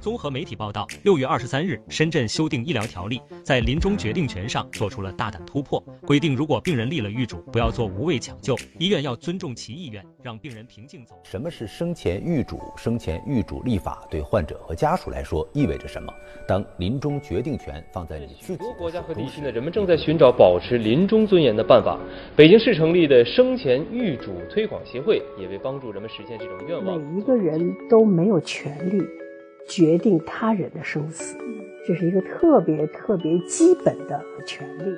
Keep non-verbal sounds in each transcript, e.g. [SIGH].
综合媒体报道，六月二十三日，深圳修订医疗条例，在临终决定权上做出了大胆突破，规定如果病人立了预嘱，不要做无谓抢救，医院要尊重其意愿，让病人平静走。什么是生前预嘱？生前预嘱立法对患者和家属来说意味着什么？当临终决定权放在你自己，很多国家和地区呢，人们正在寻找保持临终尊严的办法。北京市成立的生前预嘱推广协会，也为帮助人们实现这种愿望。每一个人都没有权利。决定他人的生死，这是一个特别特别基本的权利。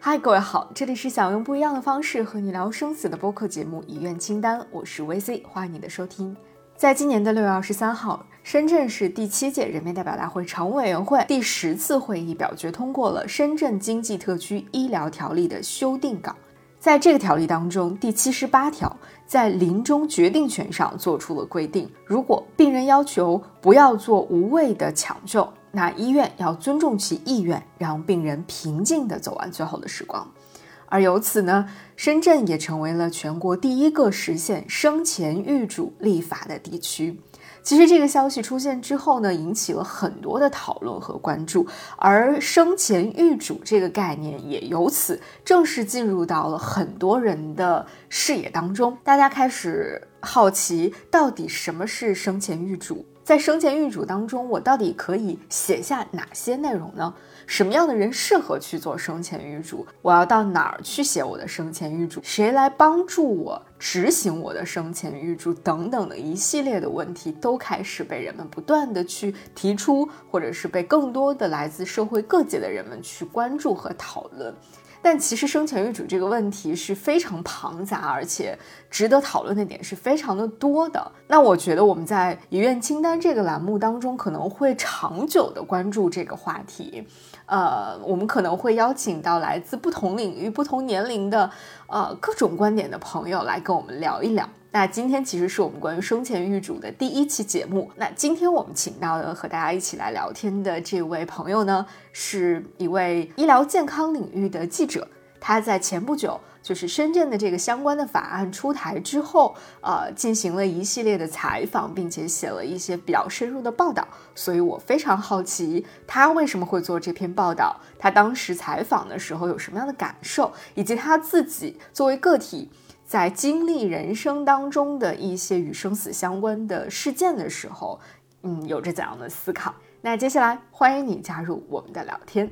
嗨，各位好，这里是想用不一样的方式和你聊生死的播客节目《遗愿清单》，我是 VC，欢迎你的收听。在今年的六月二十三号，深圳市第七届人民代表大会常务委员会第十次会议表决通过了《深圳经济特区医疗条例》的修订稿。在这个条例当中，第七十八条在临终决定权上做出了规定：如果病人要求不要做无谓的抢救，那医院要尊重其意愿，让病人平静地走完最后的时光。而由此呢，深圳也成为了全国第一个实现生前预嘱立法的地区。其实这个消息出现之后呢，引起了很多的讨论和关注，而生前预嘱这个概念也由此正式进入到了很多人的视野当中。大家开始好奇，到底什么是生前预嘱？在生前预嘱当中，我到底可以写下哪些内容呢？什么样的人适合去做生前预嘱？我要到哪儿去写我的生前预嘱？谁来帮助我执行我的生前预嘱？等等的一系列的问题，都开始被人们不断的去提出，或者是被更多的来自社会各界的人们去关注和讨论。但其实生前预嘱这个问题是非常庞杂，而且值得讨论的点是非常的多的。那我觉得我们在遗愿清单这个栏目当中，可能会长久的关注这个话题。呃，我们可能会邀请到来自不同领域、不同年龄的呃各种观点的朋友来跟我们聊一聊。那今天其实是我们关于生前预嘱的第一期节目。那今天我们请到的和大家一起来聊天的这位朋友呢，是一位医疗健康领域的记者。他在前不久，就是深圳的这个相关的法案出台之后，呃，进行了一系列的采访，并且写了一些比较深入的报道。所以我非常好奇，他为什么会做这篇报道？他当时采访的时候有什么样的感受？以及他自己作为个体，在经历人生当中的一些与生死相关的事件的时候，嗯，有着怎样的思考？那接下来欢迎你加入我们的聊天。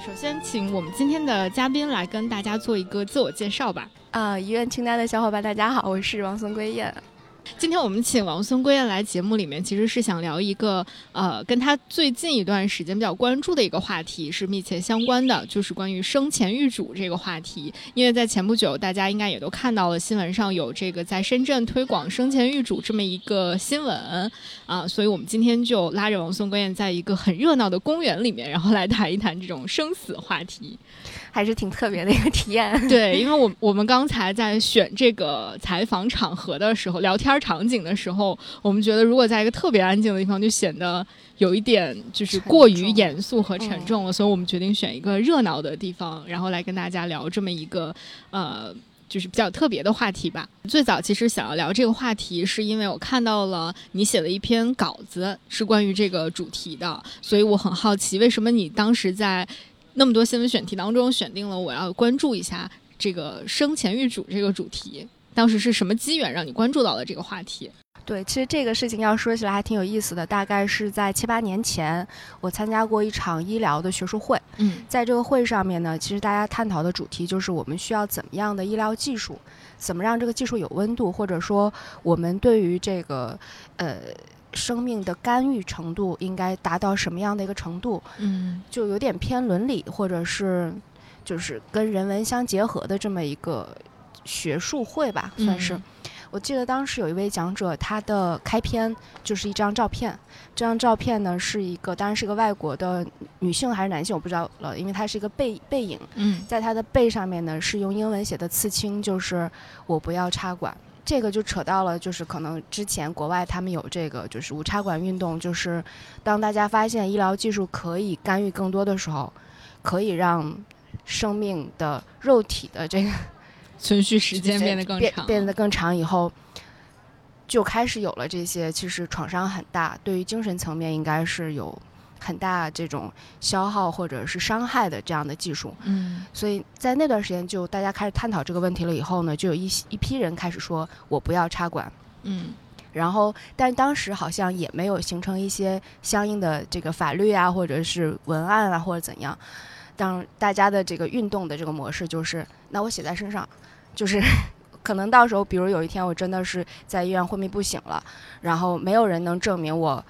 首先请我们今天的嘉宾来跟大家做一个自我介绍吧。啊，遗愿清单的小伙伴，大家好，我是王松归燕。今天我们请王孙归燕来节目里面，其实是想聊一个呃，跟他最近一段时间比较关注的一个话题是密切相关的，就是关于生前预嘱这个话题。因为在前不久，大家应该也都看到了新闻上有这个在深圳推广生前预嘱这么一个新闻啊，所以我们今天就拉着王孙归燕在一个很热闹的公园里面，然后来谈一谈这种生死话题。还是挺特别的一个体验。[LAUGHS] 对，因为我我们刚才在选这个采访场合的时候，聊天场景的时候，我们觉得如果在一个特别安静的地方，就显得有一点就是过于严肃和沉重了。所以我们决定选一个热闹的地方，然后来跟大家聊这么一个呃，就是比较特别的话题吧。最早其实想要聊这个话题，是因为我看到了你写了一篇稿子，是关于这个主题的，所以我很好奇，为什么你当时在。那么多新闻选题当中，选定了我要关注一下这个生前预嘱这个主题。当时是什么机缘让你关注到了这个话题？对，其实这个事情要说起来还挺有意思的。大概是在七八年前，我参加过一场医疗的学术会。嗯，在这个会上面呢，其实大家探讨的主题就是我们需要怎么样的医疗技术，怎么让这个技术有温度，或者说我们对于这个呃。生命的干预程度应该达到什么样的一个程度？嗯，就有点偏伦理，或者是就是跟人文相结合的这么一个学术会吧，算是。我记得当时有一位讲者，他的开篇就是一张照片。这张照片呢是一个，当然是个外国的女性还是男性，我不知道了，因为它是一个背背影。嗯，在他的背上面呢是用英文写的刺青，就是“我不要插管”。这个就扯到了，就是可能之前国外他们有这个就是无插管运动，就是当大家发现医疗技术可以干预更多的时候，可以让生命的肉体的这个。[LAUGHS] 存续时间变得更长，变得更长以后，就开始有了这些。其实创伤很大，对于精神层面应该是有很大这种消耗或者是伤害的这样的技术。嗯，所以在那段时间，就大家开始探讨这个问题了以后呢，就有一一批人开始说我不要插管。嗯，然后但当时好像也没有形成一些相应的这个法律啊，或者是文案啊，或者怎样。当大家的这个运动的这个模式就是，那我写在身上。就是，[LAUGHS] 可能到时候，比如有一天我真的是在医院昏迷不醒了，然后没有人能证明我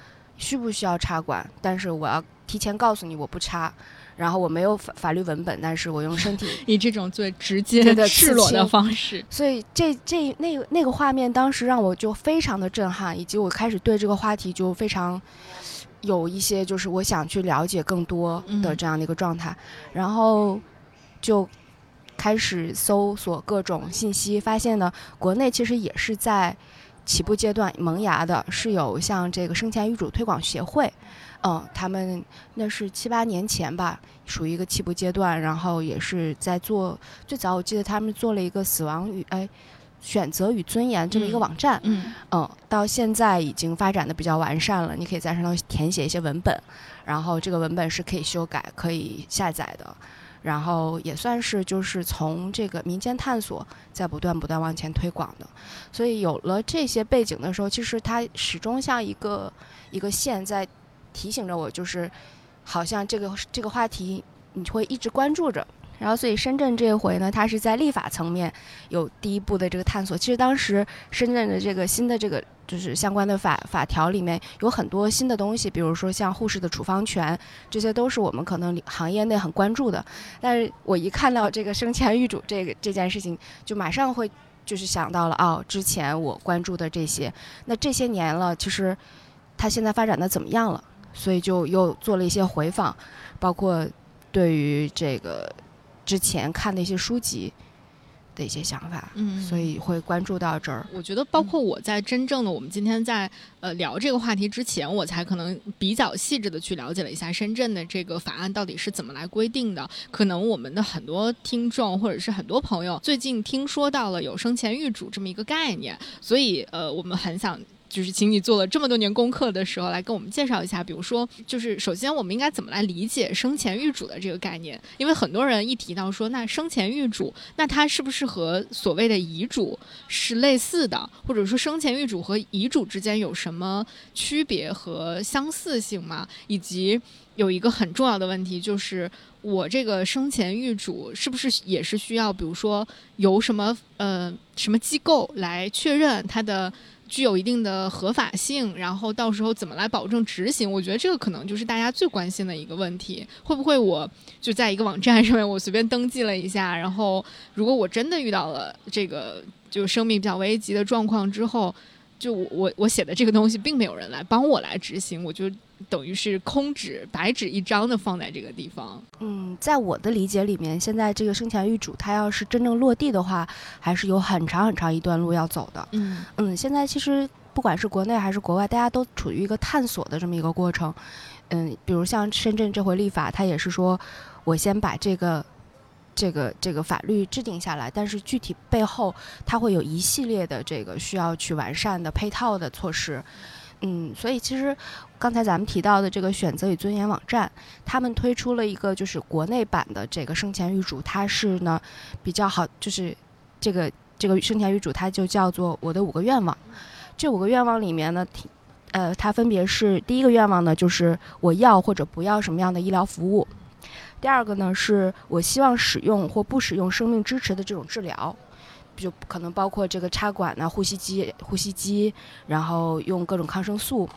需不需要插管，但是我要提前告诉你我不插，然后我没有法法律文本，但是我用身体 [LAUGHS] 以这种最直接的赤裸的方式，所以这这那那个画面当时让我就非常的震撼，以及我开始对这个话题就非常有一些就是我想去了解更多的这样的一个状态，然后就。开始搜索各种信息，发现呢，国内其实也是在起步阶段萌芽的，是有像这个生前预嘱推广协会，嗯，他们那是七八年前吧，属于一个起步阶段，然后也是在做。最早我记得他们做了一个死亡与哎选择与尊严这么一个网站，嗯嗯，到现在已经发展的比较完善了，你可以在上头填写一些文本，然后这个文本是可以修改、可以下载的。然后也算是就是从这个民间探索，在不断不断往前推广的，所以有了这些背景的时候，其实它始终像一个一个线在提醒着我，就是好像这个这个话题你会一直关注着。然后，所以深圳这一回呢，它是在立法层面有第一步的这个探索。其实当时深圳的这个新的这个就是相关的法法条里面有很多新的东西，比如说像护士的处方权，这些都是我们可能行业内很关注的。但是我一看到这个生前预嘱这个这件事情，就马上会就是想到了哦，之前我关注的这些，那这些年了，其实它现在发展的怎么样了？所以就又做了一些回访，包括对于这个。之前看的一些书籍的一些想法，嗯，所以会关注到这儿。我觉得，包括我在真正的我们今天在呃聊这个话题之前，我才可能比较细致的去了解了一下深圳的这个法案到底是怎么来规定的。可能我们的很多听众或者是很多朋友最近听说到了有生前预嘱这么一个概念，所以呃，我们很想。就是请你做了这么多年功课的时候，来跟我们介绍一下。比如说，就是首先我们应该怎么来理解生前预嘱的这个概念？因为很多人一提到说，那生前预嘱，那它是不是和所谓的遗嘱是类似的？或者说，生前预嘱和遗嘱之间有什么区别和相似性吗？以及有一个很重要的问题，就是我这个生前预嘱是不是也是需要，比如说由什么呃什么机构来确认它的？具有一定的合法性，然后到时候怎么来保证执行？我觉得这个可能就是大家最关心的一个问题。会不会我就在一个网站上面，我随便登记了一下，然后如果我真的遇到了这个就生命比较危急的状况之后，就我我写的这个东西并没有人来帮我来执行，我就。等于是空纸白纸一张的放在这个地方。嗯，在我的理解里面，现在这个生前预嘱，它要是真正落地的话，还是有很长很长一段路要走的。嗯嗯，现在其实不管是国内还是国外，大家都处于一个探索的这么一个过程。嗯，比如像深圳这回立法，它也是说我先把这个这个这个法律制定下来，但是具体背后它会有一系列的这个需要去完善的配套的措施。嗯，所以其实刚才咱们提到的这个选择与尊严网站，他们推出了一个就是国内版的这个生前预嘱，它是呢比较好，就是这个这个生前预嘱，它就叫做我的五个愿望。这五个愿望里面呢，呃，它分别是第一个愿望呢，就是我要或者不要什么样的医疗服务；第二个呢，是我希望使用或不使用生命支持的这种治疗。就可能包括这个插管呢，呼吸机、呼吸机，然后用各种抗生素。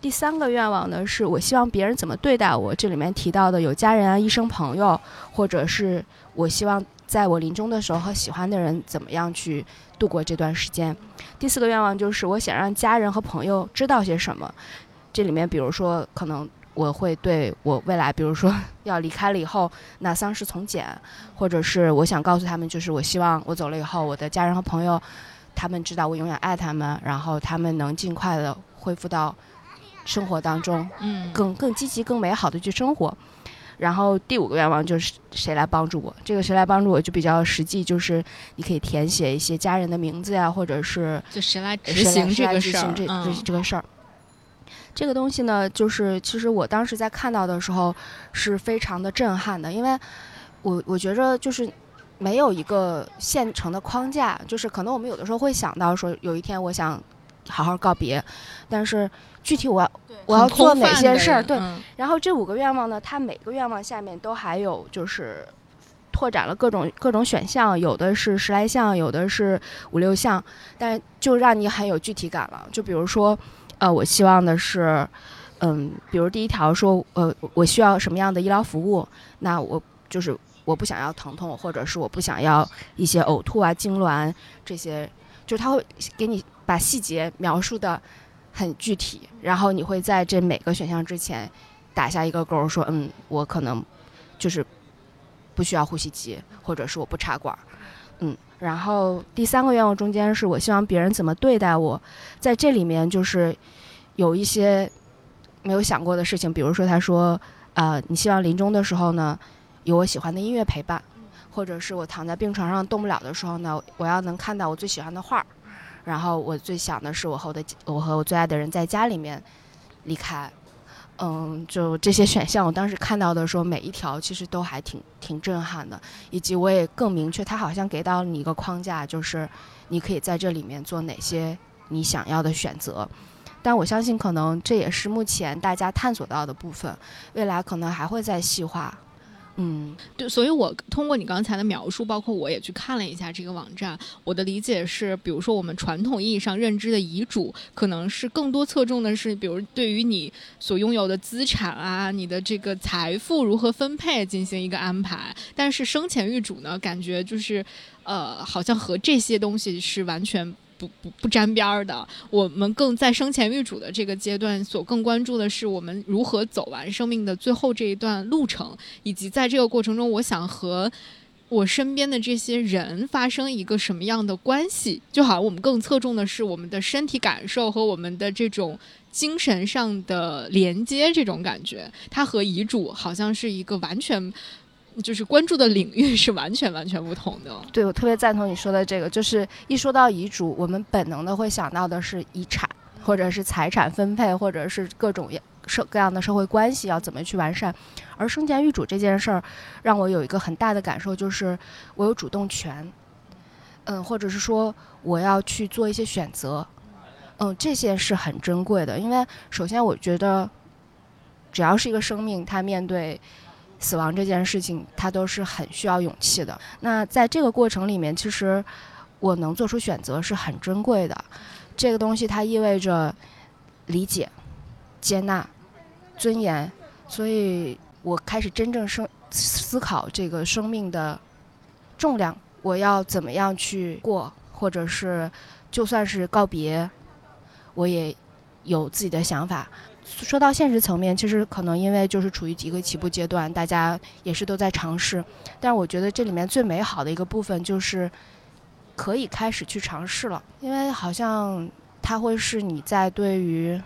第三个愿望呢，是我希望别人怎么对待我。这里面提到的有家人啊、医生朋友，或者是我希望在我临终的时候和喜欢的人怎么样去度过这段时间。第四个愿望就是我想让家人和朋友知道些什么。这里面，比如说，可能我会对我未来，比如说 [LAUGHS] 要离开了以后，那丧事从简，或者是我想告诉他们，就是我希望我走了以后，我的家人和朋友，他们知道我永远爱他们，然后他们能尽快的恢复到生活当中，嗯，更更积极、更美好的去生活。然后第五个愿望就是谁来帮助我？这个谁来帮助我就比较实际，就是你可以填写一些家人的名字呀，或者是就谁来执行这个事儿，这这个事儿。这个东西呢，就是其实我当时在看到的时候是非常的震撼的，因为我我觉着就是没有一个现成的框架，就是可能我们有的时候会想到说有一天我想好好告别，但是具体我要我要做哪些事儿？对，然后这五个愿望呢，它每个愿望下面都还有就是拓展了各种各种选项，有的是十来项，有的是五六项，但就让你很有具体感了。就比如说。呃，我希望的是，嗯，比如第一条说，呃，我需要什么样的医疗服务？那我就是我不想要疼痛，或者是我不想要一些呕吐啊、痉挛这些，就他会给你把细节描述的很具体，然后你会在这每个选项之前打下一个勾，说，嗯，我可能就是不需要呼吸机，或者是我不插管，嗯。然后第三个愿望中间是我希望别人怎么对待我，在这里面就是有一些没有想过的事情，比如说他说，呃，你希望临终的时候呢，有我喜欢的音乐陪伴，或者是我躺在病床上动不了的时候呢，我要能看到我最喜欢的画儿，然后我最想的是我和我的我和我最爱的人在家里面离开。嗯，就这些选项，我当时看到的时候，每一条其实都还挺挺震撼的，以及我也更明确，他好像给到你一个框架，就是你可以在这里面做哪些你想要的选择。但我相信，可能这也是目前大家探索到的部分，未来可能还会再细化。嗯，对，所以我通过你刚才的描述，包括我也去看了一下这个网站，我的理解是，比如说我们传统意义上认知的遗嘱，可能是更多侧重的是，比如对于你所拥有的资产啊，你的这个财富如何分配进行一个安排，但是生前预嘱呢，感觉就是，呃，好像和这些东西是完全。不不沾边儿的，我们更在生前预嘱的这个阶段，所更关注的是我们如何走完生命的最后这一段路程，以及在这个过程中，我想和我身边的这些人发生一个什么样的关系。就好像我们更侧重的是我们的身体感受和我们的这种精神上的连接，这种感觉，它和遗嘱好像是一个完全。就是关注的领域 [LAUGHS] 是完全完全不同的。对，我特别赞同你说的这个，就是一说到遗嘱，我们本能的会想到的是遗产，或者是财产分配，或者是各种社各样的社会关系要怎么去完善。而生前预嘱这件事儿，让我有一个很大的感受，就是我有主动权，嗯，或者是说我要去做一些选择，嗯，这些是很珍贵的。因为首先我觉得，只要是一个生命，它面对。死亡这件事情，它都是很需要勇气的。那在这个过程里面，其实我能做出选择是很珍贵的。这个东西它意味着理解、接纳、尊严，所以我开始真正生思考这个生命的重量，我要怎么样去过，或者是就算是告别，我也有自己的想法。说到现实层面，其实可能因为就是处于一个起步阶段，大家也是都在尝试。但是我觉得这里面最美好的一个部分就是可以开始去尝试了，因为好像它会是你在对于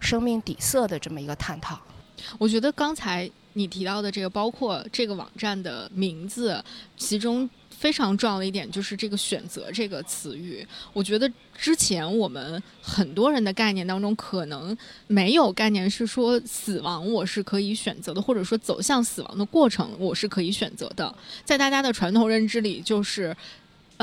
生命底色的这么一个探讨。我觉得刚才你提到的这个，包括这个网站的名字，其中。非常重要的一点就是这个“选择”这个词语。我觉得之前我们很多人的概念当中，可能没有概念是说死亡我是可以选择的，或者说走向死亡的过程我是可以选择的。在大家的传统认知里，就是。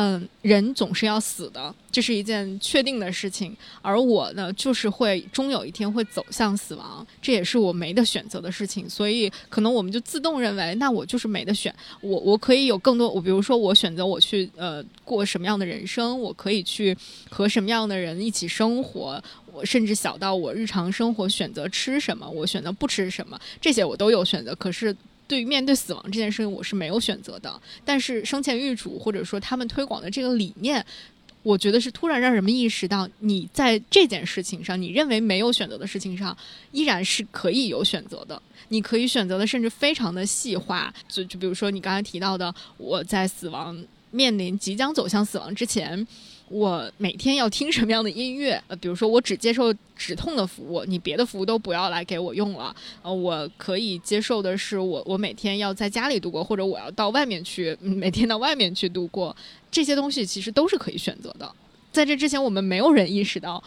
嗯，人总是要死的，这是一件确定的事情。而我呢，就是会终有一天会走向死亡，这也是我没得选择的事情。所以，可能我们就自动认为，那我就是没得选。我我可以有更多，我比如说，我选择我去呃过什么样的人生，我可以去和什么样的人一起生活。我甚至小到我日常生活选择吃什么，我选择不吃什么，这些我都有选择。可是。对于面对死亡这件事情，我是没有选择的。但是生前预嘱或者说他们推广的这个理念，我觉得是突然让人们意识到，你在这件事情上，你认为没有选择的事情上，依然是可以有选择的。你可以选择的甚至非常的细化，就就比如说你刚才提到的，我在死亡面临即将走向死亡之前。我每天要听什么样的音乐？[LAUGHS] 呃，比如说我只接受止痛的服务，你别的服务都不要来给我用了。呃，我可以接受的是，我我每天要在家里度过，或者我要到外面去，每天到外面去度过。这些东西其实都是可以选择的。在这之前，我们没有人意识到。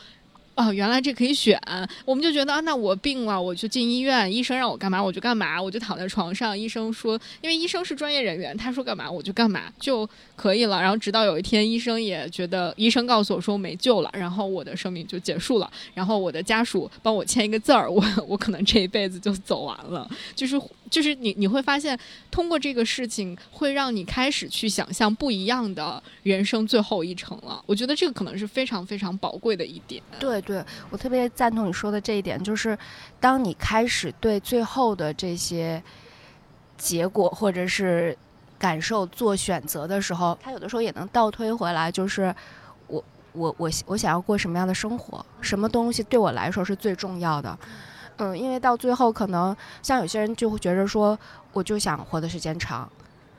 哦，原来这可以选，我们就觉得啊，那我病了，我就进医院，医生让我干嘛我就干嘛，我就躺在床上，医生说，因为医生是专业人员，他说干嘛我就干嘛就可以了。然后直到有一天，医生也觉得，医生告诉我说没救了，然后我的生命就结束了。然后我的家属帮我签一个字儿，我我可能这一辈子就走完了，就是。就是你你会发现，通过这个事情，会让你开始去想象不一样的人生最后一程了。我觉得这个可能是非常非常宝贵的一点。对对，我特别赞同你说的这一点，就是当你开始对最后的这些结果或者是感受做选择的时候，他有的时候也能倒推回来，就是我我我我想要过什么样的生活，什么东西对我来说是最重要的。嗯，因为到最后，可能像有些人就会觉得说，我就想活的时间长。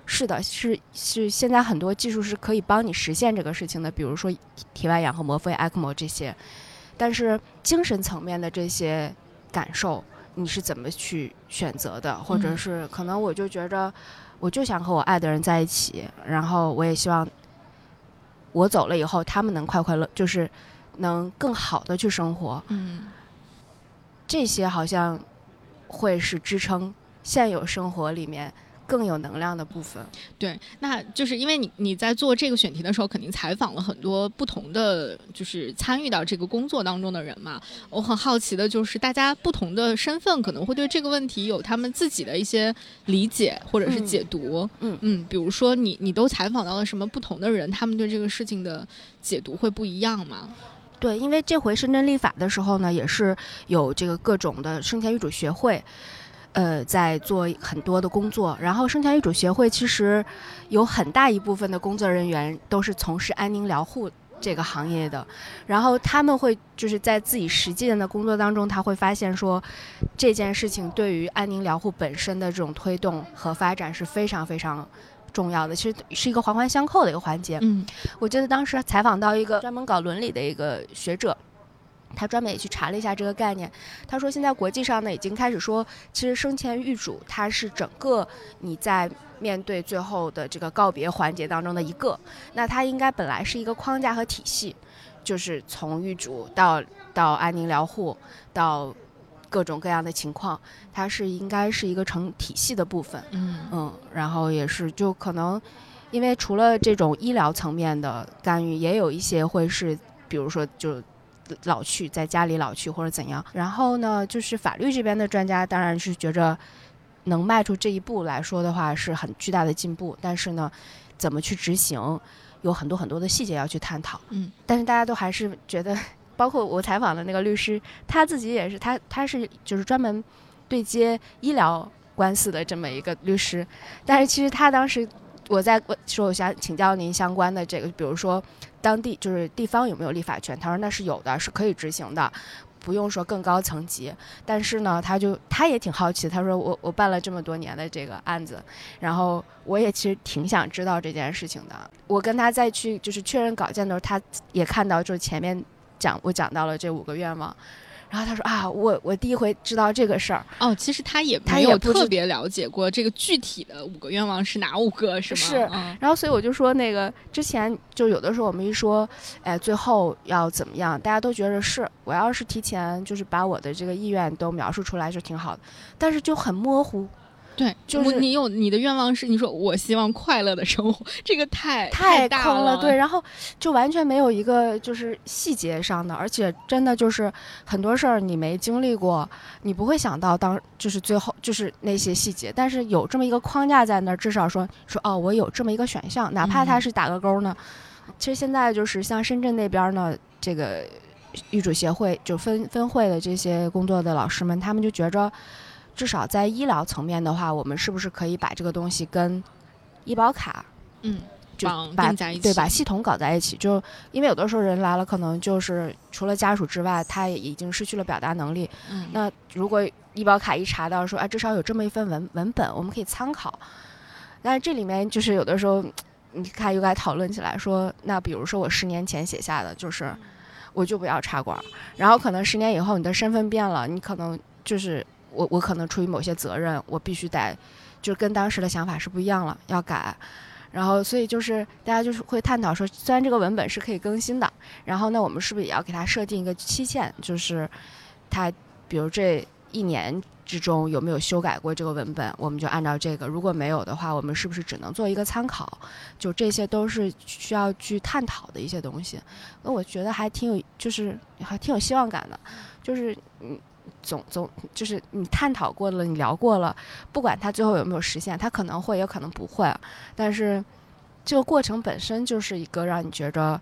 是的，是是，现在很多技术是可以帮你实现这个事情的，比如说体外氧和膜肺 ECMO 这些。但是精神层面的这些感受，你是怎么去选择的？或者是可能我就觉着，我就想和我爱的人在一起，然后我也希望我走了以后，他们能快快乐，就是能更好的去生活。嗯。这些好像会是支撑现有生活里面更有能量的部分。对，那就是因为你你在做这个选题的时候，肯定采访了很多不同的，就是参与到这个工作当中的人嘛。我很好奇的就是，大家不同的身份可能会对这个问题有他们自己的一些理解或者是解读。嗯嗯，比如说你你都采访到了什么不同的人，他们对这个事情的解读会不一样吗？对，因为这回深圳立法的时候呢，也是有这个各种的生前预嘱学会，呃，在做很多的工作。然后生前预嘱协会其实有很大一部分的工作人员都是从事安宁疗护这个行业的，然后他们会就是在自己实际的工作当中，他会发现说这件事情对于安宁疗护本身的这种推动和发展是非常非常。重要的其实是一个环环相扣的一个环节。嗯，我记得当时采访到一个专门搞伦理的一个学者，他专门也去查了一下这个概念。他说，现在国际上呢已经开始说，其实生前预嘱它是整个你在面对最后的这个告别环节当中的一个。那它应该本来是一个框架和体系，就是从预嘱到到安宁疗护到。各种各样的情况，它是应该是一个成体系的部分。嗯嗯，然后也是就可能，因为除了这种医疗层面的干预，也有一些会是，比如说就老去在家里老去或者怎样。然后呢，就是法律这边的专家当然是觉着能迈出这一步来说的话是很巨大的进步，但是呢，怎么去执行，有很多很多的细节要去探讨。嗯，但是大家都还是觉得。包括我采访的那个律师，他自己也是，他他是就是专门对接医疗官司的这么一个律师。但是其实他当时我在说我想请教您相关的这个，比如说当地就是地方有没有立法权？他说那是有的，是可以执行的，不用说更高层级。但是呢，他就他也挺好奇，他说我我办了这么多年的这个案子，然后我也其实挺想知道这件事情的。我跟他再去就是确认稿件的时候，他也看到就是前面。讲我讲到了这五个愿望，然后他说啊，我我第一回知道这个事儿哦，其实他也没有特别了解过这个具体的五个愿望是哪五个，是吗？是，然后所以我就说那个之前就有的时候我们一说，哎，最后要怎么样，大家都觉得是我要是提前就是把我的这个意愿都描述出来就挺好的，但是就很模糊。对，就是你有你的愿望是你说我希望快乐的生活，这个太太大了。对，然后就完全没有一个就是细节上的，而且真的就是很多事儿你没经历过，你不会想到当就是最后就是那些细节。但是有这么一个框架在那儿，至少说说哦，我有这么一个选项，哪怕他是打个勾呢。其实现在就是像深圳那边呢，这个预嘱协会就分分会的这些工作的老师们，他们就觉着。至少在医疗层面的话，我们是不是可以把这个东西跟医保卡，嗯，就把在一起，对，把系统搞在一起。就因为有的时候人来了，可能就是除了家属之外，他也已经失去了表达能力。嗯，那如果医保卡一查到说，哎，至少有这么一份文文本，我们可以参考。但是这里面就是有的时候，你看又该讨论起来说，那比如说我十年前写下的，就是我就不要插管，然后可能十年以后你的身份变了，你可能就是。我我可能出于某些责任，我必须得，就是跟当时的想法是不一样了，要改。然后，所以就是大家就是会探讨说，虽然这个文本是可以更新的，然后那我们是不是也要给它设定一个期限？就是它，比如这一年之中有没有修改过这个文本，我们就按照这个；如果没有的话，我们是不是只能做一个参考？就这些都是需要去探讨的一些东西。那我觉得还挺有，就是还挺有希望感的，就是嗯。总总就是你探讨过了，你聊过了，不管它最后有没有实现，它可能会，也可能不会。但是这个过程本身就是一个让你觉着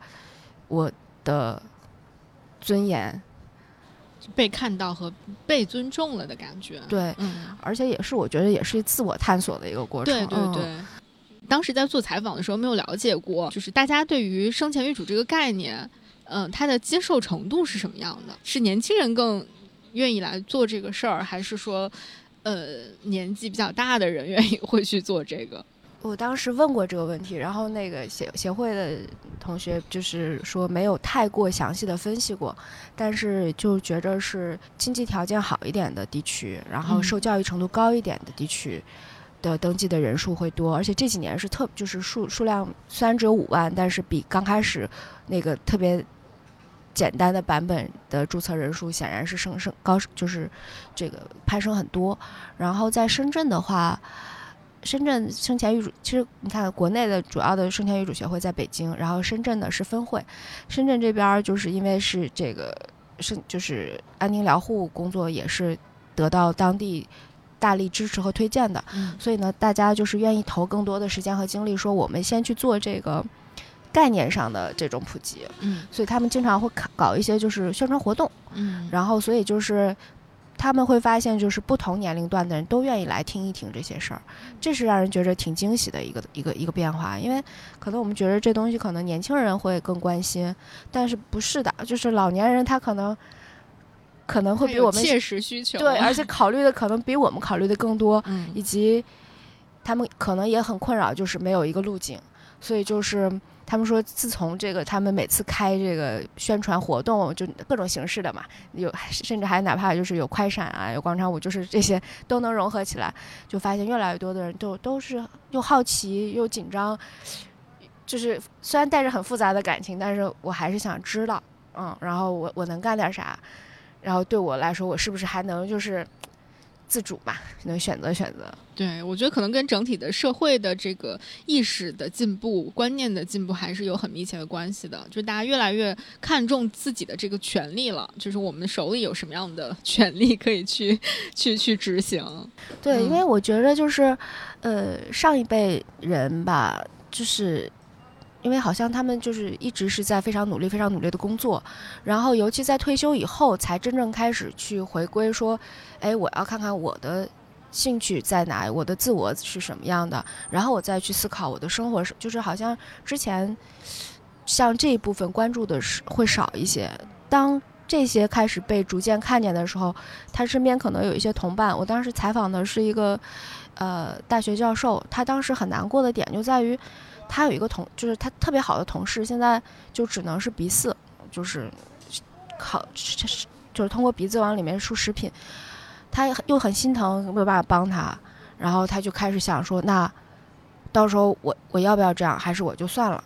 我的尊严被看到和被尊重了的感觉。对，嗯，而且也是我觉得也是自我探索的一个过程。对对对。当时在做采访的时候，没有了解过，就是大家对于生前预嘱这个概念，嗯，它的接受程度是什么样的？是年轻人更？愿意来做这个事儿，还是说，呃，年纪比较大的人 [LAUGHS] 愿意会去做这个？我当时问过这个问题，然后那个协协会的同学就是说没有太过详细的分析过，但是就觉着是经济条件好一点的地区，然后受教育程度高一点的地区的登记的人数会多，而且这几年是特就是数数量虽然只有五万，但是比刚开始那个特别。简单的版本的注册人数显然是升升高，就是这个攀升很多。然后在深圳的话，深圳生前预嘱，其实你看国内的主要的生前预嘱协会在北京，然后深圳的是分会。深圳这边就是因为是这个生就是安宁疗护工作也是得到当地大力支持和推荐的，所以呢，大家就是愿意投更多的时间和精力，说我们先去做这个。概念上的这种普及，嗯，所以他们经常会搞搞一些就是宣传活动，嗯，然后所以就是他们会发现就是不同年龄段的人都愿意来听一听这些事儿，这是让人觉着挺惊喜的一个一个一个变化。因为可能我们觉得这东西可能年轻人会更关心，但是不是的，就是老年人他可能可能会比我们切实需求，对，而且考虑的可能比我们考虑的更多，嗯，以及他们可能也很困扰，就是没有一个路径，所以就是。他们说，自从这个他们每次开这个宣传活动，就各种形式的嘛，有甚至还哪怕就是有快闪啊，有广场舞，就是这些都能融合起来，就发现越来越多的人都都是又好奇又紧张，就是虽然带着很复杂的感情，但是我还是想知道，嗯，然后我我能干点啥，然后对我来说，我是不是还能就是。自主嘛，能选择选择。对，我觉得可能跟整体的社会的这个意识的进步、观念的进步还是有很密切的关系的。就是大家越来越看重自己的这个权利了，就是我们手里有什么样的权利可以去 [LAUGHS] 去去执行。对，因为我觉得就是，呃，上一辈人吧，就是。因为好像他们就是一直是在非常努力、非常努力的工作，然后尤其在退休以后，才真正开始去回归，说，哎，我要看看我的兴趣在哪，我的自我是什么样的，然后我再去思考我的生活，就是好像之前像这一部分关注的是会少一些。当这些开始被逐渐看见的时候，他身边可能有一些同伴。我当时采访的是一个呃大学教授，他当时很难过的点就在于。他有一个同，就是他特别好的同事，现在就只能是鼻饲，就是考，就是通过鼻子往里面输食品。他又很心疼，没有办法帮他，然后他就开始想说，那到时候我我要不要这样，还是我就算了？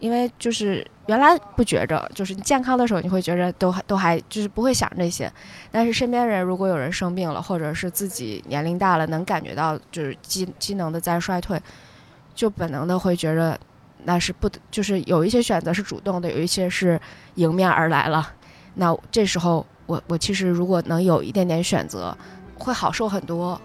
因为就是原来不觉着，就是健康的时候，你会觉着都还都还就是不会想这些，但是身边人如果有人生病了，或者是自己年龄大了，能感觉到就是机机能的在衰退。就本能的会觉得，那是不，就是有一些选择是主动的，有一些是迎面而来了。那这时候，我我其实如果能有一点点选择，会好受很多。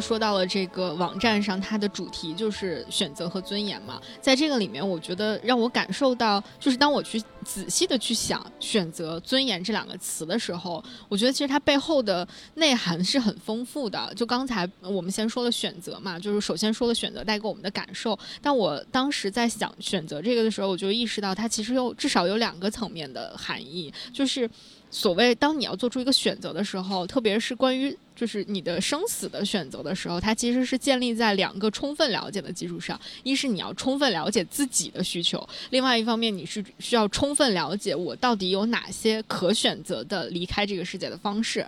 说到了这个网站上，它的主题就是选择和尊严嘛？在这个里面，我觉得让我感受到，就是当我去仔细的去想“选择”“尊严”这两个词的时候，我觉得其实它背后的内涵是很丰富的。就刚才我们先说了选择嘛，就是首先说了选择带给我们的感受。但我当时在想选择这个的时候，我就意识到它其实有至少有两个层面的含义，就是所谓当你要做出一个选择的时候，特别是关于。就是你的生死的选择的时候，它其实是建立在两个充分了解的基础上。一是你要充分了解自己的需求，另外一方面你是需要充分了解我到底有哪些可选择的离开这个世界的方式。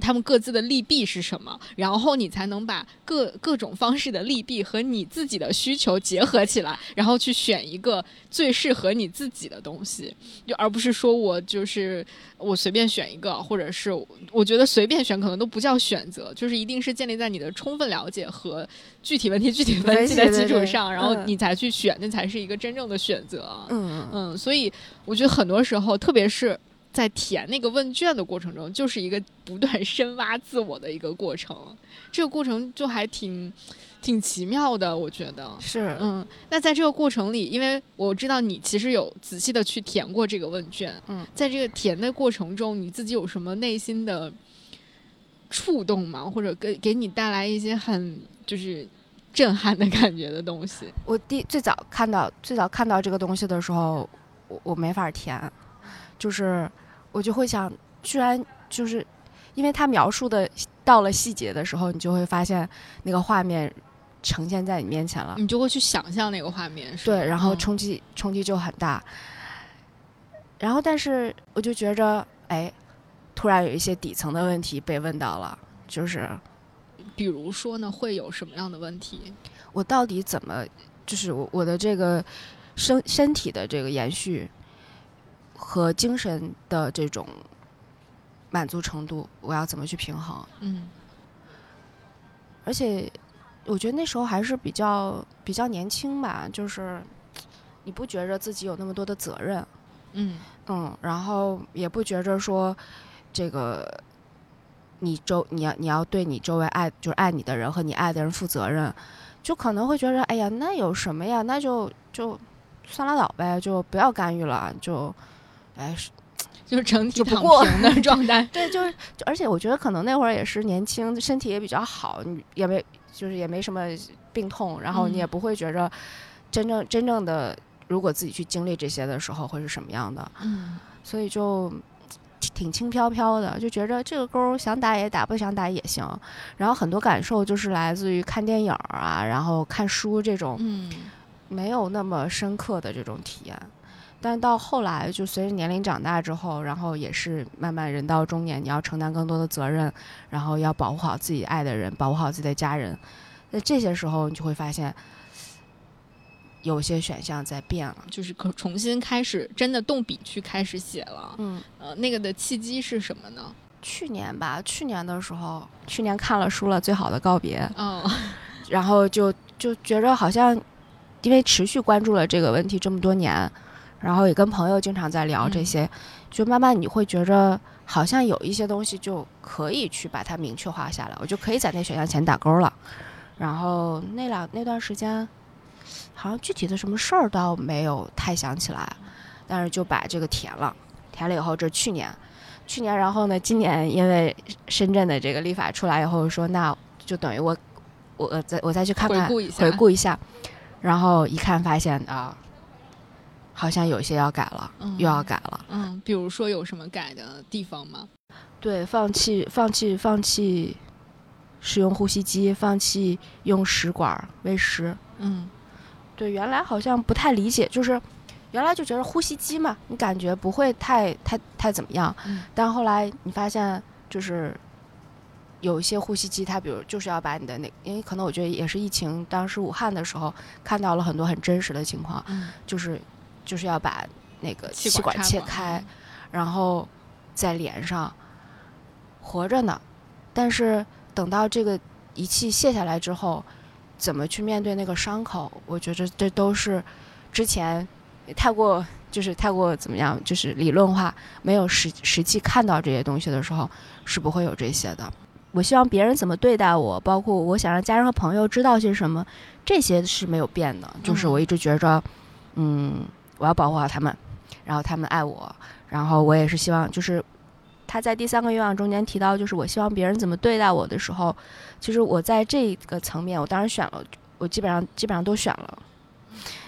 他们各自的利弊是什么？然后你才能把各各种方式的利弊和你自己的需求结合起来，然后去选一个最适合你自己的东西，就而不是说我就是我随便选一个，或者是我觉得随便选可能都不叫选择，就是一定是建立在你的充分了解和具体问题具体分析的基础上，然后你才去选，那才是一个真正的选择。嗯嗯，所以我觉得很多时候，特别是。在填那个问卷的过程中，就是一个不断深挖自我的一个过程，这个过程就还挺挺奇妙的，我觉得是。嗯，那在这个过程里，因为我知道你其实有仔细的去填过这个问卷，嗯，在这个填的过程中，你自己有什么内心的触动吗？或者给给你带来一些很就是震撼的感觉的东西？我第最早看到最早看到这个东西的时候，我我没法填。就是，我就会想，居然就是，因为他描述的到了细节的时候，你就会发现那个画面呈现在你面前了，你就会去想象那个画面，对，然后冲击冲击就很大。然后，但是我就觉着，哎，突然有一些底层的问题被问到了，就是，比如说呢，会有什么样的问题？我到底怎么，就是我我的这个身身体的这个延续？和精神的这种满足程度，我要怎么去平衡？嗯，而且我觉得那时候还是比较比较年轻吧，就是你不觉着自己有那么多的责任，嗯嗯，然后也不觉着说这个你周你要你要对你周围爱就是爱你的人和你爱的人负责任，就可能会觉着哎呀那有什么呀，那就就算拉倒呗，就不要干预了，就。哎，是，[TSK] 就是整体躺平的状态。[LAUGHS] 对，就是，而且我觉得可能那会儿也是年轻，身体也比较好，你也没，就是也没什么病痛，然后你也不会觉着真正真正的，如果自己去经历这些的时候会是什么样的。嗯，所以就挺轻飘飘的，就觉着这个勾想打也打，不想打也行。然后很多感受就是来自于看电影啊，然后看书这种，嗯，没有那么深刻的这种体验。但到后来，就随着年龄长大之后，然后也是慢慢人到中年，你要承担更多的责任，然后要保护好自己爱的人，保护好自己的家人。那这些时候，你就会发现，有些选项在变了，就是可重新开始，真的动笔去开始写了。嗯，呃，那个的契机是什么呢？去年吧，去年的时候，去年看了书了，《最好的告别》。嗯，然后就就觉着好像，因为持续关注了这个问题这么多年。然后也跟朋友经常在聊这些，就慢慢你会觉着好像有一些东西就可以去把它明确化下来，我就可以在那选项前打勾了。然后那两那段时间，好像具体的什么事儿倒没有太想起来，但是就把这个填了。填了以后，这去年，去年然后呢，今年因为深圳的这个立法出来以后，说那就等于我我再我再去看看回顾一下，回顾一下，然后一看发现啊。好像有些要改了，又要改了。嗯，比如说有什么改的地方吗？对，放弃，放弃，放弃使用呼吸机，放弃用食管喂食。嗯，对，原来好像不太理解，就是原来就觉得呼吸机嘛，你感觉不会太太太怎么样。嗯。但后来你发现，就是有一些呼吸机，它比如就是要把你的那，因为可能我觉得也是疫情，当时武汉的时候看到了很多很真实的情况，就是。就是要把那个气管切开，然后再连上，活着呢。但是等到这个仪器卸下来之后，怎么去面对那个伤口？我觉得这都是之前太过就是太过怎么样，就是理论化，没有实实际看到这些东西的时候，是不会有这些的。我希望别人怎么对待我，包括我想让家人和朋友知道些什么，这些是没有变的。就是我一直觉着，嗯，我要保护好他们，然后他们爱我，然后我也是希望，就是他在第三个愿望中间提到，就是我希望别人怎么对待我的时候，其实我在这个层面，我当时选了，我基本上基本上都选了，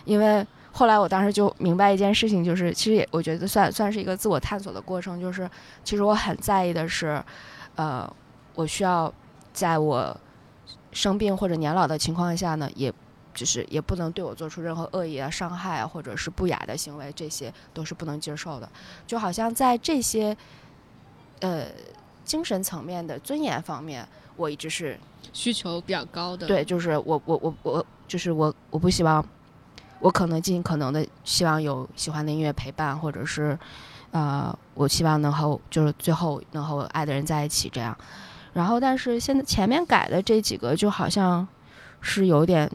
因为后来我当时就明白一件事情，就是其实也我觉得算算是一个自我探索的过程，就是其实我很在意的是，呃。我需要在我生病或者年老的情况下呢，也就是也不能对我做出任何恶意啊、伤害啊，或者是不雅的行为，这些都是不能接受的。就好像在这些呃精神层面的尊严方面，我一直是需求比较高的。对，就是我我我我就是我我不希望我可能尽可能的希望有喜欢的音乐陪伴，或者是呃，我希望能和就是最后能和我爱的人在一起这样。然后，但是现在前面改的这几个就好像是有点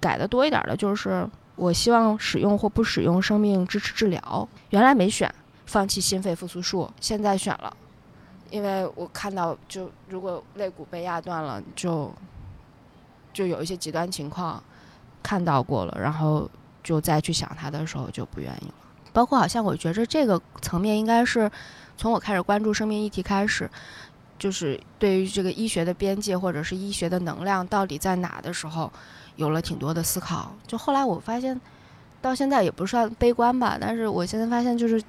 改的多一点的，就是我希望使用或不使用生命支持治疗，原来没选，放弃心肺复苏术，现在选了，因为我看到就如果肋骨被压断了，就就有一些极端情况看到过了，然后就再去想它的时候就不愿意了。包括好像我觉着这个层面应该是从我开始关注生命议题开始。就是对于这个医学的边界或者是医学的能量到底在哪的时候，有了挺多的思考。就后来我发现，到现在也不算悲观吧，但是我现在发现，就是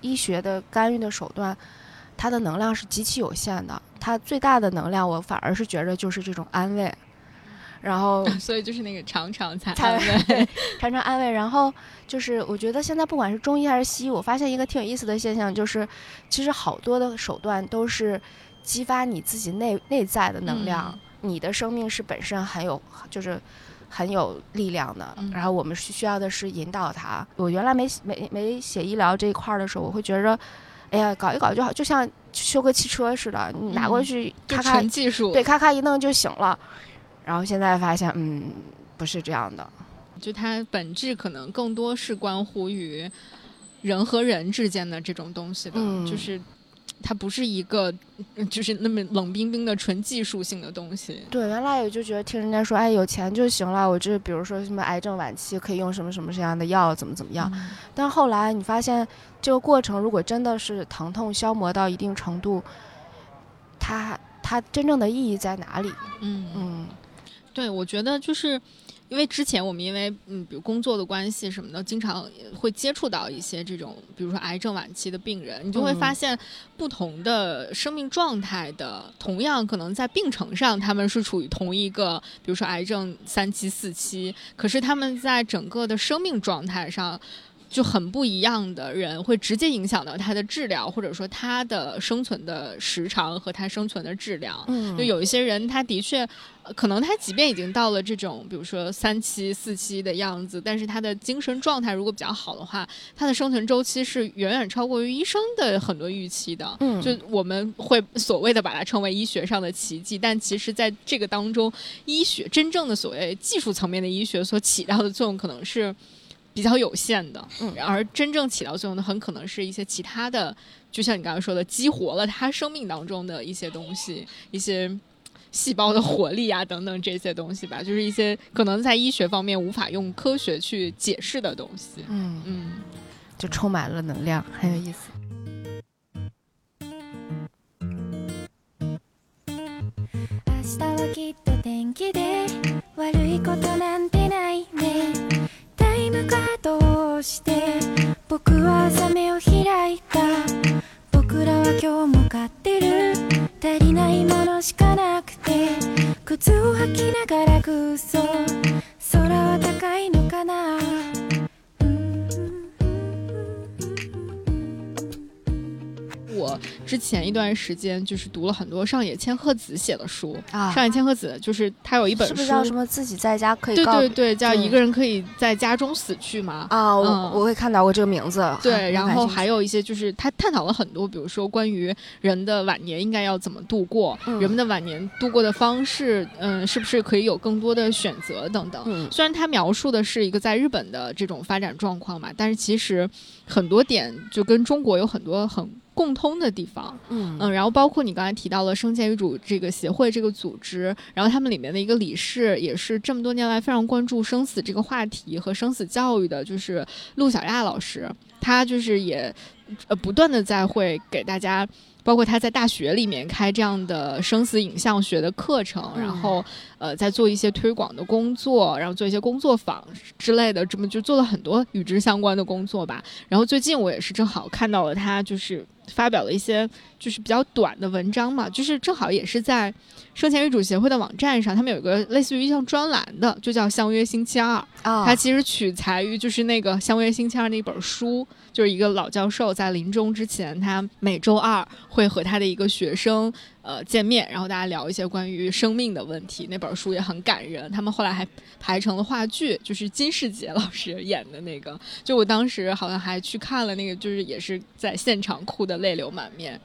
医学的干预的手段，它的能量是极其有限的。它最大的能量，我反而是觉着就是这种安慰。然后，[LAUGHS] 所以就是那个常常才 [LAUGHS] 安慰，常常安慰。然后就是我觉得现在不管是中医还是西医，我发现一个挺有意思的现象，就是其实好多的手段都是。激发你自己内内在的能量，你的生命是本身很有，就是很有力量的。然后我们需要的是引导他。我原来没没没写医疗这一块的时候，我会觉着，哎呀，搞一搞就好，就像修个汽车似的，你拿过去咔咔技术，对，咔咔一弄就行了。然后现在发现，嗯，不是这样的，就它本质可能更多是关乎于人和人之间的这种东西的，就是。它不是一个，就是那么冷冰冰的纯技术性的东西。对，原来也就觉得听人家说，哎，有钱就行了。我这比如说什么癌症晚期可以用什么什么这样的药，怎么怎么样。但后来你发现，这个过程如果真的是疼痛消磨到一定程度，它它真正的意义在哪里？嗯嗯，对，我觉得就是。因为之前我们因为嗯，比如工作的关系什么的，经常会接触到一些这种，比如说癌症晚期的病人，你就会发现不同的生命状态的，同样可能在病程上他们是处于同一个，比如说癌症三期四期，可是他们在整个的生命状态上。就很不一样的人会直接影响到他的治疗，或者说他的生存的时长和他生存的质量。嗯，就有一些人，他的确，可能他即便已经到了这种，比如说三期、四期的样子，但是他的精神状态如果比较好的话，他的生存周期是远远超过于医生的很多预期的。嗯，就我们会所谓的把它称为医学上的奇迹，但其实在这个当中，医学真正的所谓技术层面的医学所起到的作用，可能是。比较有限的，嗯，而真正起到作用的，很可能是一些其他的，就像你刚刚说的，激活了他生命当中的一些东西，一些细胞的活力啊，等等这些东西吧，就是一些可能在医学方面无法用科学去解释的东西，嗯。嗯，就充满了能量，很有意思。イムカードをして僕は朝目を開いた。僕らは今日も買ってる。足りないものしかなくて靴を履きながら空想空は高いのかな。我之前一段时间就是读了很多上野千鹤子写的书啊，上野千鹤子就是他有一本书叫什么自己在家可以对对对，叫一个人可以在家中死去吗？啊，我我会看到过这个名字。对，然后还有一些就是他探讨了很多，比如说关于人的晚年应该要怎么度过，人们的晚年度过的方式，嗯，是不是可以有更多的选择等等。虽然他描述的是一个在日本的这种发展状况嘛，但是其实很多点就跟中国有很多很。共通的地方。嗯嗯，然后包括你刚才提到了生前遗嘱这个协会这个组织，然后他们里面的一个理事也是这么多年来非常关注生死这个话题和生死教育的，就是陆小亚老师，他就是也呃不断的在会给大家。包括他在大学里面开这样的生死影像学的课程，然后呃，在做一些推广的工作，然后做一些工作坊之类的，这么就做了很多与之相关的工作吧。然后最近我也是正好看到了他，就是发表了一些就是比较短的文章嘛，就是正好也是在生前遗嘱协会的网站上，他们有一个类似于像专栏的，就叫《相约星期二》。啊，它其实取材于就是那个《相约星期二》那本书。就是一个老教授在临终之前，他每周二会和他的一个学生呃见面，然后大家聊一些关于生命的问题。那本书也很感人，他们后来还排成了话剧，就是金世杰老师演的那个。就我当时好像还去看了那个，就是也是在现场哭的泪流满面。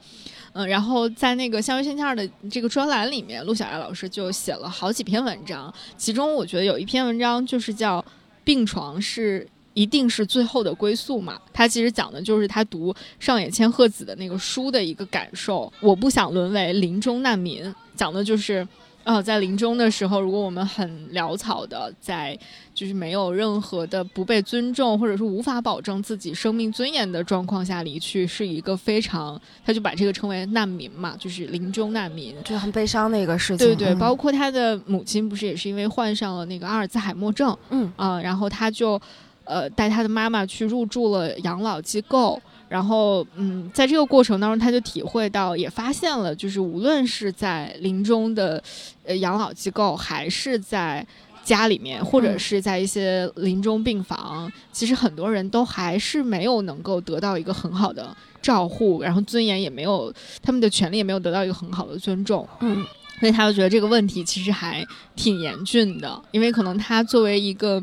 嗯，然后在那个《相约星期二》的这个专栏里面，陆小艾老师就写了好几篇文章，其中我觉得有一篇文章就是叫《病床是》。一定是最后的归宿嘛？他其实讲的就是他读上野千鹤子的那个书的一个感受。我不想沦为临终难民，讲的就是，呃，在临终的时候，如果我们很潦草的在，就是没有任何的不被尊重，或者是无法保证自己生命尊严的状况下离去，是一个非常，他就把这个称为难民嘛，就是临终难民，就很悲伤的一个事情。对对，包括他的母亲不是也是因为患上了那个阿尔兹海默症，嗯啊，然后他就。呃，带他的妈妈去入住了养老机构，然后，嗯，在这个过程当中，他就体会到，也发现了，就是无论是在临终的，呃，养老机构，还是在家里面，或者是在一些临终病房，其实很多人都还是没有能够得到一个很好的照护，然后尊严也没有，他们的权利也没有得到一个很好的尊重。嗯，所以他就觉得这个问题其实还挺严峻的，因为可能他作为一个。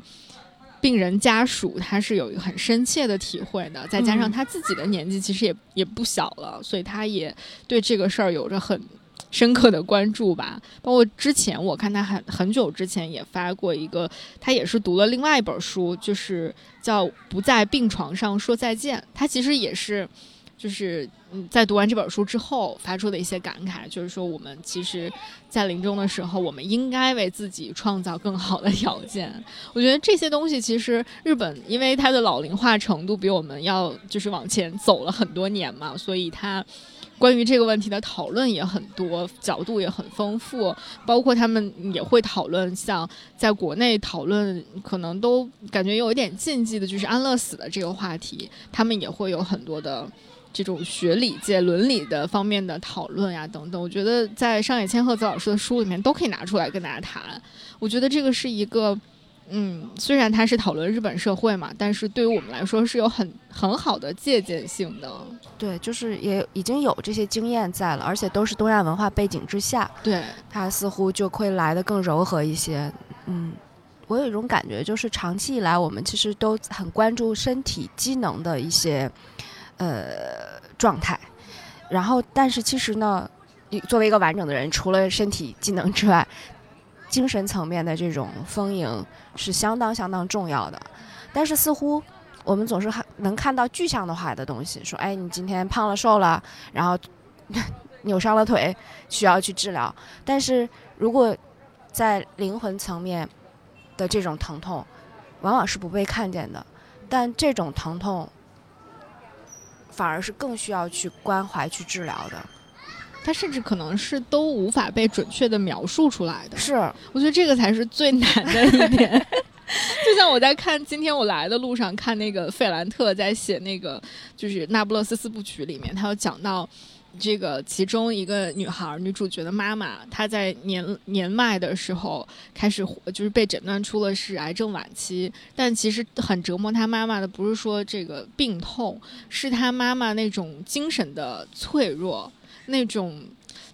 病人家属他是有一个很深切的体会的，再加上他自己的年纪其实也也不小了，所以他也对这个事儿有着很深刻的关注吧。包括之前我看他很很久之前也发过一个，他也是读了另外一本书，就是叫《不在病床上说再见》，他其实也是。就是，在读完这本书之后发出的一些感慨，就是说我们其实，在临终的时候，我们应该为自己创造更好的条件。我觉得这些东西其实日本因为它的老龄化程度比我们要就是往前走了很多年嘛，所以它关于这个问题的讨论也很多，角度也很丰富，包括他们也会讨论像在国内讨论可能都感觉有一点禁忌的，就是安乐死的这个话题，他们也会有很多的。这种学理界伦理的方面的讨论呀，等等，我觉得在上野千鹤子老师的书里面都可以拿出来跟大家谈。我觉得这个是一个，嗯，虽然它是讨论日本社会嘛，但是对于我们来说是有很很好的借鉴性的。对，就是也已经有这些经验在了，而且都是东亚文化背景之下，对它似乎就会来的更柔和一些。嗯，我有一种感觉，就是长期以来我们其实都很关注身体机能的一些。呃，状态，然后，但是其实呢，作为一个完整的人，除了身体机能之外，精神层面的这种丰盈是相当相当重要的。但是似乎我们总是能看到具象的化的东西，说，哎，你今天胖了瘦了，然后 [LAUGHS] 扭伤了腿，需要去治疗。但是如果在灵魂层面的这种疼痛，往往是不被看见的。但这种疼痛。反而是更需要去关怀、去治疗的，它甚至可能是都无法被准确的描述出来的。是，我觉得这个才是最难的一点。[LAUGHS] 就像我在看今天我来的路上看那个费兰特在写那个就是《那不勒斯四部曲》里面，他有讲到。这个其中一个女孩，女主角的妈妈，她在年年迈的时候开始，就是被诊断出了是癌症晚期。但其实很折磨她妈妈的，不是说这个病痛，是她妈妈那种精神的脆弱，那种、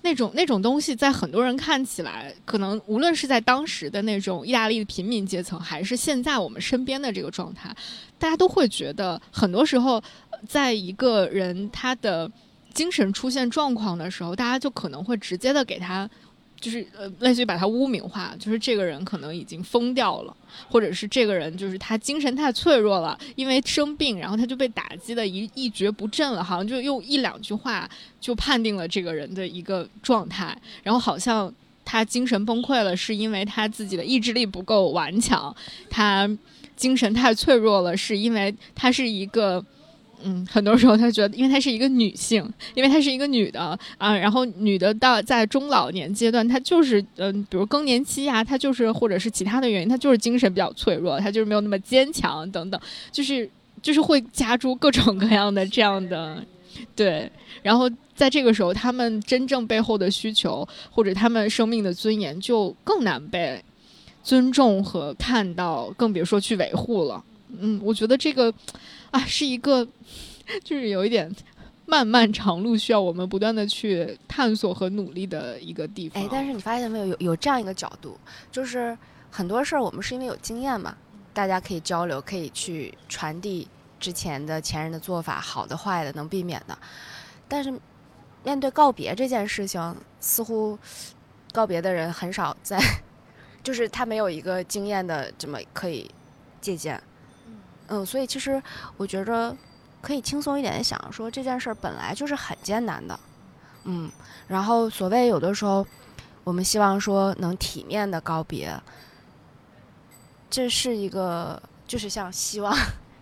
那种、那种东西，在很多人看起来，可能无论是在当时的那种意大利的平民阶层，还是现在我们身边的这个状态，大家都会觉得，很多时候，在一个人他的。精神出现状况的时候，大家就可能会直接的给他就是呃，类似于把他污名化，就是这个人可能已经疯掉了，或者是这个人就是他精神太脆弱了，因为生病，然后他就被打击的一一蹶不振了，好像就用一两句话就判定了这个人的一个状态，然后好像他精神崩溃了，是因为他自己的意志力不够顽强，他精神太脆弱了，是因为他是一个。嗯，很多时候他觉得，因为她是一个女性，因为她是一个女的啊，然后女的到在中老年阶段，她就是嗯，比如更年期呀，她就是或者是其他的原因，她就是精神比较脆弱，她就是没有那么坚强等等，就是就是会加诸各种各样的这样的对，然后在这个时候，他们真正背后的需求或者他们生命的尊严就更难被尊重和看到，更别说去维护了。嗯，我觉得这个啊是一个。就是有一点漫漫长路，需要我们不断的去探索和努力的一个地方。哎，但是你发现没有，有有这样一个角度，就是很多事儿我们是因为有经验嘛，大家可以交流，可以去传递之前的前人的做法，好的、坏的，能避免的。但是面对告别这件事情，似乎告别的人很少在，[LAUGHS] 就是他没有一个经验的这么可以借鉴。嗯，所以其实我觉着。可以轻松一点的想，说这件事儿本来就是很艰难的，嗯，然后所谓有的时候，我们希望说能体面的告别，这是一个就是像希望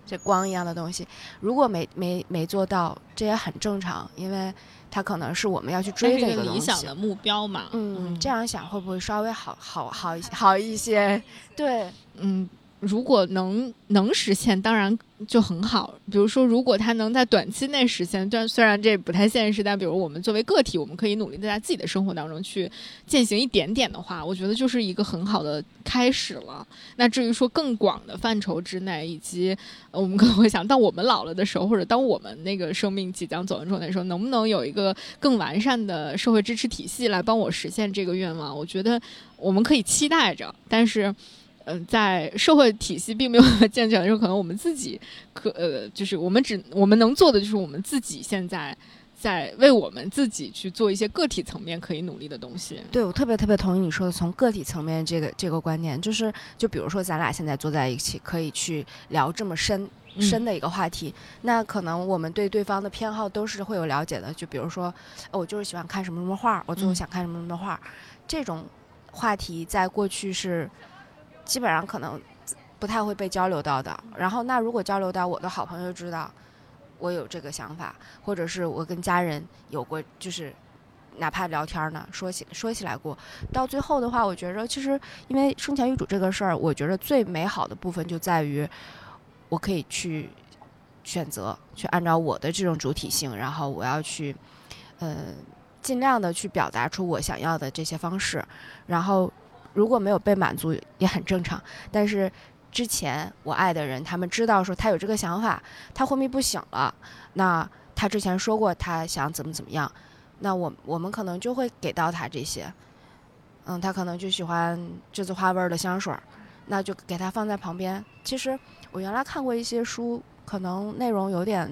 这光一样的东西，如果没没没做到，这也很正常，因为它可能是我们要去追的一个理想的目标嘛，嗯，这样想会不会稍微好好好一些好一些？[LAUGHS] 对，嗯。如果能能实现，当然就很好。比如说，如果他能在短期内实现，虽虽然这不太现实，但比如我们作为个体，我们可以努力的在自己的生活当中去践行一点点的话，我觉得就是一个很好的开始了。那至于说更广的范畴之内，以及我们可能会想，当我们老了的时候，或者当我们那个生命即将走完终点的时候，能不能有一个更完善的社会支持体系来帮我实现这个愿望？我觉得我们可以期待着，但是。嗯，在社会体系并没有 [LAUGHS] 健全的时候，可能我们自己可呃，就是我们只我们能做的就是我们自己现在在为我们自己去做一些个体层面可以努力的东西。对，我特别特别同意你说的，从个体层面这个这个观念，就是就比如说咱俩现在坐在一起，可以去聊这么深深的一个话题，那可能我们对对方的偏好都是会有了解的。就比如说，我就是喜欢看什么什么画，我最后想看什么什么画，这种话题在过去是。基本上可能不太会被交流到的。然后，那如果交流到我的好朋友知道我有这个想法，或者是我跟家人有过，就是哪怕聊天呢，说起说起来过，到最后的话，我觉着其实因为生前预嘱这个事儿，我觉得最美好的部分就在于我可以去选择，去按照我的这种主体性，然后我要去呃尽量的去表达出我想要的这些方式，然后。如果没有被满足也很正常，但是之前我爱的人，他们知道说他有这个想法，他昏迷不醒了，那他之前说过他想怎么怎么样，那我我们可能就会给到他这些，嗯，他可能就喜欢栀子花味儿的香水儿，那就给他放在旁边。其实我原来看过一些书，可能内容有点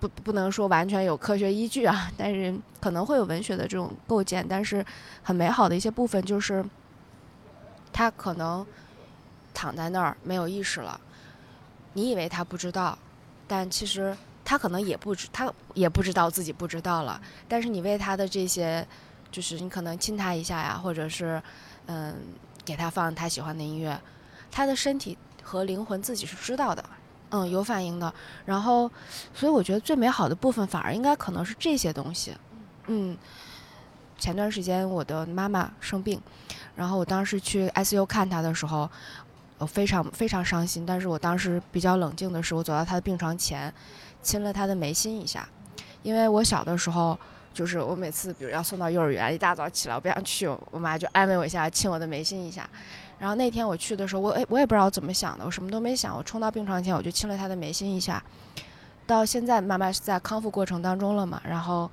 不不能说完全有科学依据啊，但是可能会有文学的这种构建，但是很美好的一些部分就是。他可能躺在那儿没有意识了，你以为他不知道，但其实他可能也不知他也不知道自己不知道了。但是你为他的这些，就是你可能亲他一下呀，或者是嗯给他放他喜欢的音乐，他的身体和灵魂自己是知道的，嗯有反应的。然后，所以我觉得最美好的部分反而应该可能是这些东西，嗯。前段时间我的妈妈生病，然后我当时去 ICU 看她的时候，我非常非常伤心。但是我当时比较冷静的是，我走到她的病床前，亲了她的眉心一下。因为我小的时候，就是我每次比如要送到幼儿园，一大早起来我不想去，我妈就安慰我一下，亲我的眉心一下。然后那天我去的时候，我哎我也不知道怎么想的，我什么都没想，我冲到病床前我就亲了她的眉心一下。到现在妈妈是在康复过程当中了嘛，然后。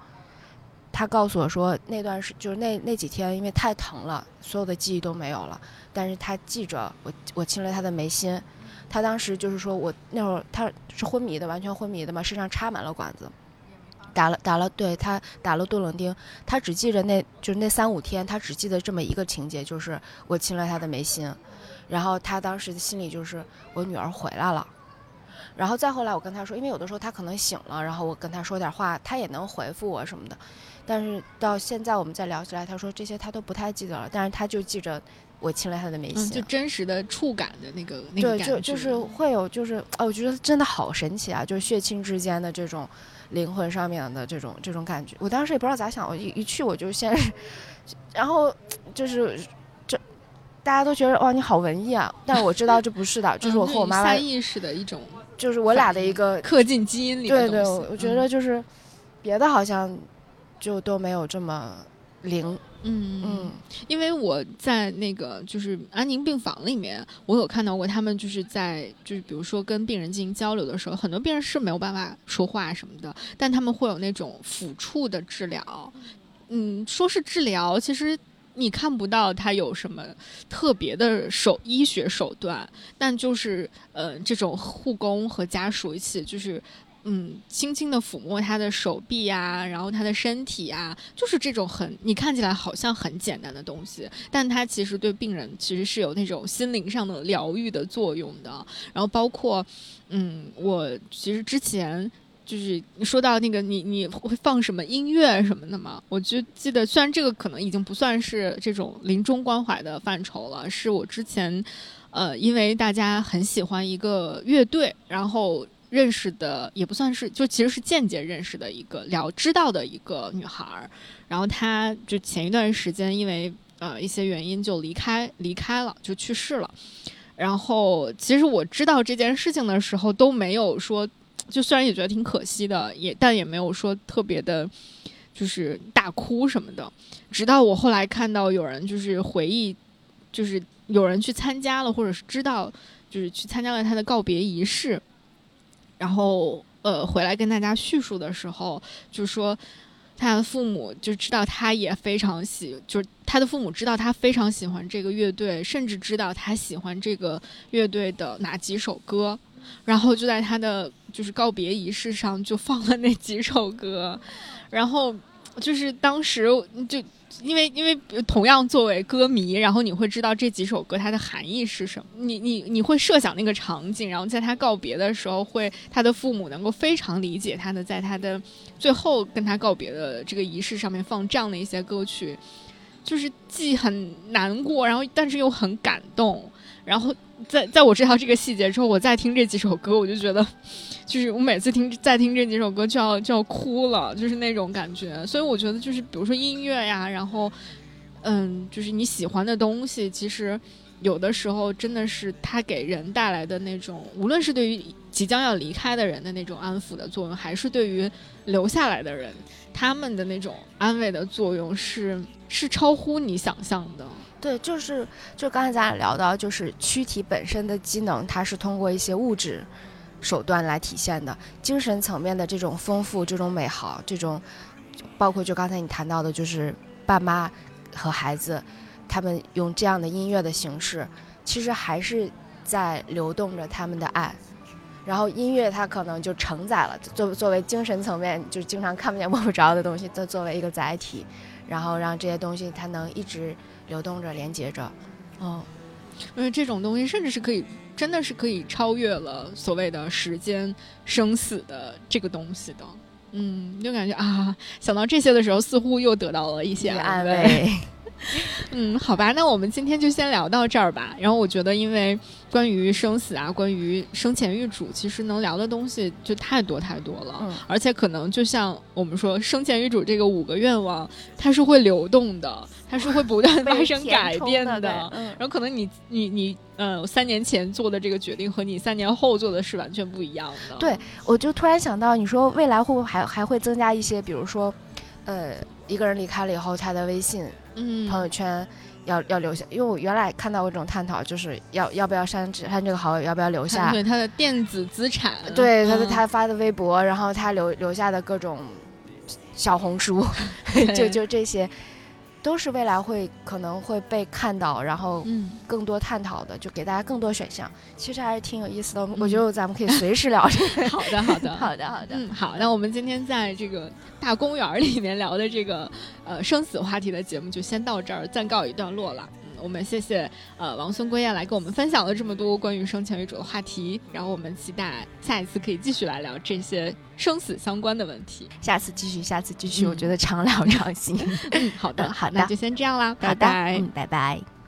他告诉我说，那段是就是那那几天，因为太疼了，所有的记忆都没有了。但是他记着我，我亲了他的眉心。他当时就是说我那会儿他是昏迷的，完全昏迷的嘛，身上插满了管子。打了打了，对他打了杜冷丁，他只记着那就是那三五天，他只记得这么一个情节，就是我亲了他的眉心，然后他当时的心里就是我女儿回来了，然后再后来我跟他说，因为有的时候他可能醒了，然后我跟他说点话，他也能回复我什么的，但是到现在我们再聊起来，他说这些他都不太记得了，但是他就记着。我亲了他的眉心，就真实的触感的那个对，就就是会有，就是哦，我觉得真的好神奇啊！就是血亲之间的这种灵魂上面的这种这种感觉。我当时也不知道咋想，我一一去我就先，[LAUGHS] 然后就是这大家都觉得哇你好文艺啊，但是我知道这不是的，就是我和我妈妈意识的一种，就是我俩的一个刻进基因里的对对，我觉得就是别的好像就都没有这么灵。嗯嗯，因为我在那个就是安宁病房里面，我有看到过他们就是在就是比如说跟病人进行交流的时候，很多病人是没有办法说话什么的，但他们会有那种抚触的治疗。嗯，说是治疗，其实你看不到他有什么特别的手医学手段，但就是呃这种护工和家属一起就是。嗯，轻轻的抚摸他的手臂呀，然后他的身体呀，就是这种很你看起来好像很简单的东西，但它其实对病人其实是有那种心灵上的疗愈的作用的。然后包括，嗯，我其实之前就是说到那个你你会放什么音乐什么的嘛，我就记得，虽然这个可能已经不算是这种临终关怀的范畴了，是我之前，呃，因为大家很喜欢一个乐队，然后。认识的也不算是，就其实是间接认识的一个了知道的一个女孩儿，然后她就前一段时间因为呃一些原因就离开离开了，就去世了。然后其实我知道这件事情的时候都没有说，就虽然也觉得挺可惜的，也但也没有说特别的，就是大哭什么的。直到我后来看到有人就是回忆，就是有人去参加了，或者是知道就是去参加了他的告别仪式。然后，呃，回来跟大家叙述的时候，就说他的父母就知道他也非常喜，就是他的父母知道他非常喜欢这个乐队，甚至知道他喜欢这个乐队的哪几首歌，然后就在他的就是告别仪式上就放了那几首歌，然后就是当时就。因为因为同样作为歌迷，然后你会知道这几首歌它的含义是什么。你你你会设想那个场景，然后在他告别的时候，会他的父母能够非常理解他的，在他的最后跟他告别的这个仪式上面放这样的一些歌曲，就是既很难过，然后但是又很感动。然后在在我知道这个细节之后，我再听这几首歌，我就觉得。就是我每次听再听这几首歌就要就要哭了，就是那种感觉。所以我觉得就是比如说音乐呀，然后嗯，就是你喜欢的东西，其实有的时候真的是它给人带来的那种，无论是对于即将要离开的人的那种安抚的作用，还是对于留下来的人他们的那种安慰的作用，是是超乎你想象的。对，就是就刚才咱俩聊到，就是躯体本身的机能，它是通过一些物质。手段来体现的精神层面的这种丰富、这种美好、这种，包括就刚才你谈到的，就是爸妈和孩子，他们用这样的音乐的形式，其实还是在流动着他们的爱。然后音乐它可能就承载了作作为精神层面就经常看不见摸不着的东西，它作为一个载体，然后让这些东西它能一直流动着、连接着。嗯，因为这种东西甚至是可以。真的是可以超越了所谓的时间生死的这个东西的，嗯，就感觉啊，想到这些的时候，似乎又得到了一些安慰。[LAUGHS] [LAUGHS] 嗯，好吧，那我们今天就先聊到这儿吧。然后我觉得，因为关于生死啊，关于生前预嘱，其实能聊的东西就太多太多了。嗯，而且可能就像我们说，生前预嘱这个五个愿望，它是会流动的，它是会不断 [LAUGHS] 发生改变的。嗯，然后可能你你你，嗯，三年前做的这个决定和你三年后做的是完全不一样的。对，我就突然想到，你说未来会不会还还会增加一些，比如说，呃，一个人离开了以后，他的微信。朋友圈要要留下，因为我原来看到过这种探讨，就是要要不要删删这个好友，要不要留下？对他的电子资产，对他的他发的微博，然后他留留下的各种小红书，[LAUGHS] 就就这些，都是未来会可能会被看到，然后更多探讨的，就给大家更多选项。其实还是挺有意思的，我觉得咱们可以随时聊。[LAUGHS] 好的，好的，[LAUGHS] 好的，好的。嗯，好。那我们今天在这个大公园里面聊的这个呃生死话题的节目就先到这儿，暂告一段落了。我们谢谢呃王孙归燕来跟我们分享了这么多关于生前为主的话题，然后我们期待下一次可以继续来聊这些生死相关的问题。下次继续，下次继续，我觉得常聊常新。[LAUGHS] 嗯，好的，[LAUGHS] 好的，那就先这样啦，拜拜，嗯，拜拜。